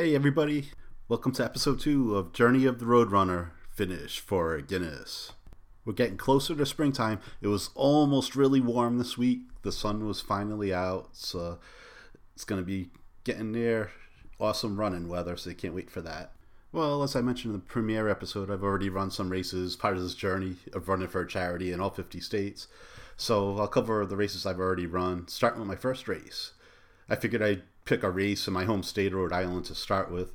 Hey, everybody. Welcome to episode two of Journey of the Roadrunner Finish for Guinness. We're getting closer to springtime. It was almost really warm this week. The sun was finally out, so it's going to be getting near awesome running weather, so you can't wait for that. Well, as I mentioned in the premiere episode, I've already run some races, part of this journey of running for a charity in all 50 states. So I'll cover the races I've already run, starting with my first race. I figured I'd pick a race in my home state, Rhode Island, to start with.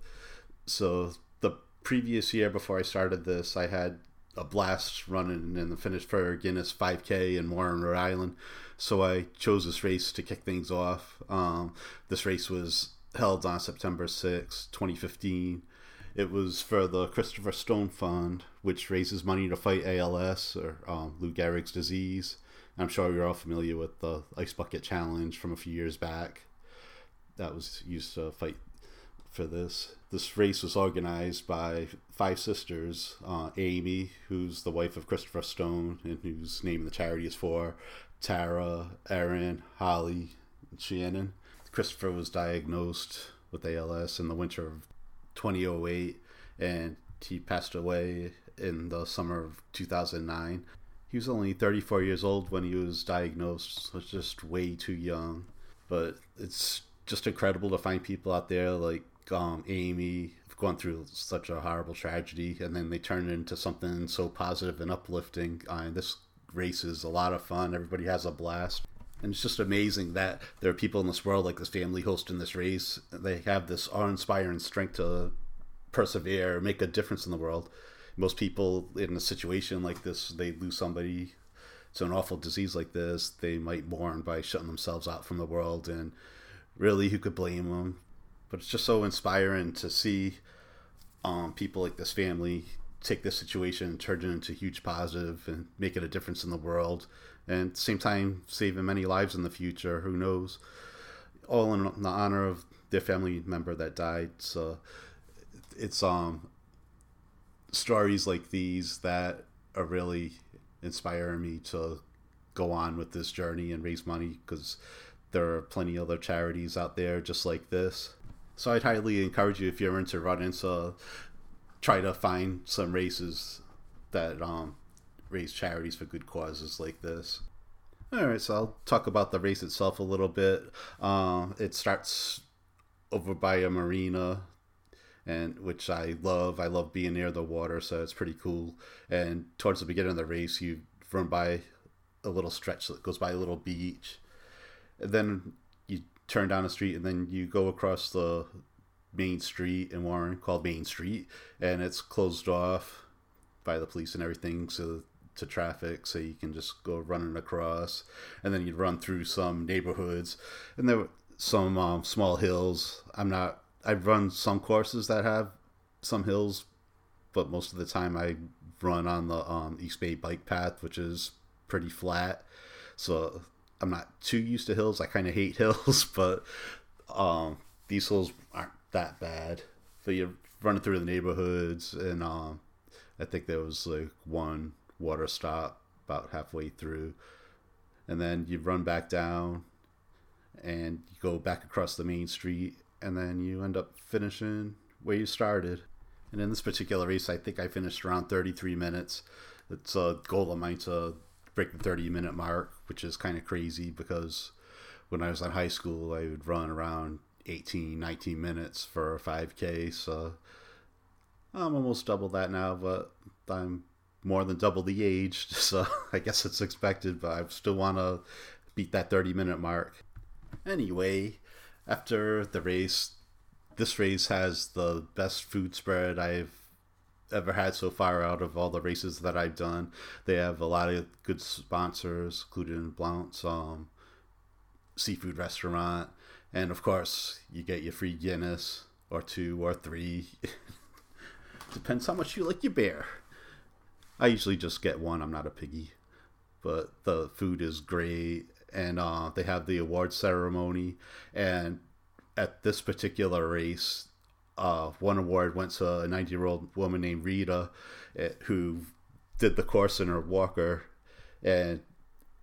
So the previous year before I started this, I had a blast running in the finish for Guinness 5K in Warren, Rhode Island. So I chose this race to kick things off. Um, this race was held on September 6, 2015. It was for the Christopher Stone Fund, which raises money to fight ALS or um, Lou Gehrig's disease. I'm sure you're all familiar with the Ice Bucket Challenge from a few years back that was used to fight for this. This race was organized by five sisters uh, Amy, who's the wife of Christopher Stone, and whose name the charity is for, Tara, Erin, Holly, and Shannon. Christopher was diagnosed with ALS in the winter of 2008, and he passed away in the summer of 2009. He was only 34 years old when he was diagnosed, so just way too young. But it's just incredible to find people out there like um, Amy gone through such a horrible tragedy, and then they turn it into something so positive and uplifting. Uh, this race is a lot of fun. Everybody has a blast. And it's just amazing that there are people in this world like this family hosting this race. They have this awe-inspiring strength to persevere, make a difference in the world. Most people in a situation like this, they lose somebody to an awful disease like this, they might mourn by shutting themselves out from the world and really who could blame them but it's just so inspiring to see um, people like this family take this situation and turn it into huge positive and make it a difference in the world and at the same time saving many lives in the future. Who knows? All in the honor of their family member that died. So it's um stories like these that are really inspiring me to go on with this journey and raise money because there are plenty other charities out there just like this. So I'd highly encourage you if you're into running, so try to find some races that um, raise charities for good causes like this. All right, so I'll talk about the race itself a little bit. Uh, it starts over by a marina, and which I love. I love being near the water, so it's pretty cool. And towards the beginning of the race, you run by a little stretch that goes by a little beach, then you turn down a street and then you go across the main street in Warren called Main Street, and it's closed off by the police and everything so to traffic, so you can just go running across, and then you run through some neighborhoods, and there were some um, small hills. I'm not. I've run some courses that have some hills, but most of the time I run on the um, East Bay Bike Path, which is pretty flat. So I'm not too used to hills. I kind of hate hills, but um, these hills aren't that bad. So you're running through the neighborhoods, and um, I think there was like one water stop about halfway through, and then you run back down, and you go back across the main street, and then you end up finishing where you started. And in this particular race, I think I finished around 33 minutes. It's a goal of mine to break the 30 minute mark, which is kind of crazy because when I was in high school, I would run around 18, 19 minutes for a 5K. So I'm almost double that now, but I'm more than double the age. So I guess it's expected, but I still want to beat that 30 minute mark. Anyway, after the race, this race has the best food spread I've ever had so far out of all the races that I've done. They have a lot of good sponsors, including Blount's um, seafood restaurant, and of course you get your free Guinness or two or three. Depends how much you like your beer. I usually just get one. I'm not a piggy, but the food is great, and uh, they have the award ceremony. And at this particular race, uh, one award went to a 90 year old woman named Rita, eh, who did the course in her walker. And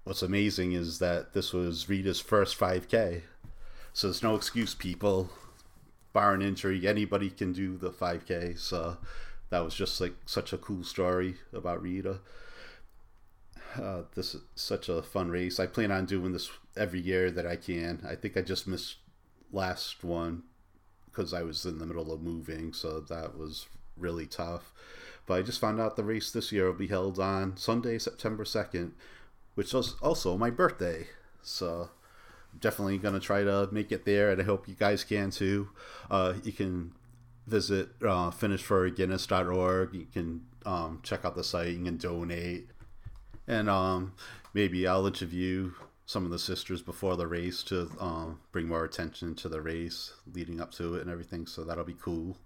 what's amazing is that this was Rita's first 5K. So there's no excuse, people. bar an injury, anybody can do the 5K. So that was just like such a cool story about Rita. Uh, this is such a fun race. I plan on doing this every year that I can. I think I just missed last one because I was in the middle of moving, so that was really tough. But I just found out the race this year will be held on Sunday, September 2nd, which was also my birthday. So definitely going to try to make it there, and I hope you guys can too. Uh, you can visit uh, finishforguinness.org. You can um, check out the site. You can donate. And um, maybe I'll interview some of the sisters before the race to um, bring more attention to the race leading up to it and everything. So that'll be cool.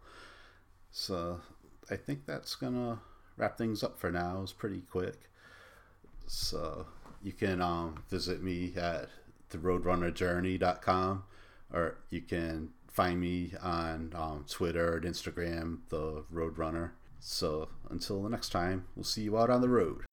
So I think that's gonna wrap things up for now. It's pretty quick. So you can um, visit me at theroadrunnerjourney.com or you can find me on um, Twitter and Instagram, the Roadrunner. So until the next time, we'll see you out on the road.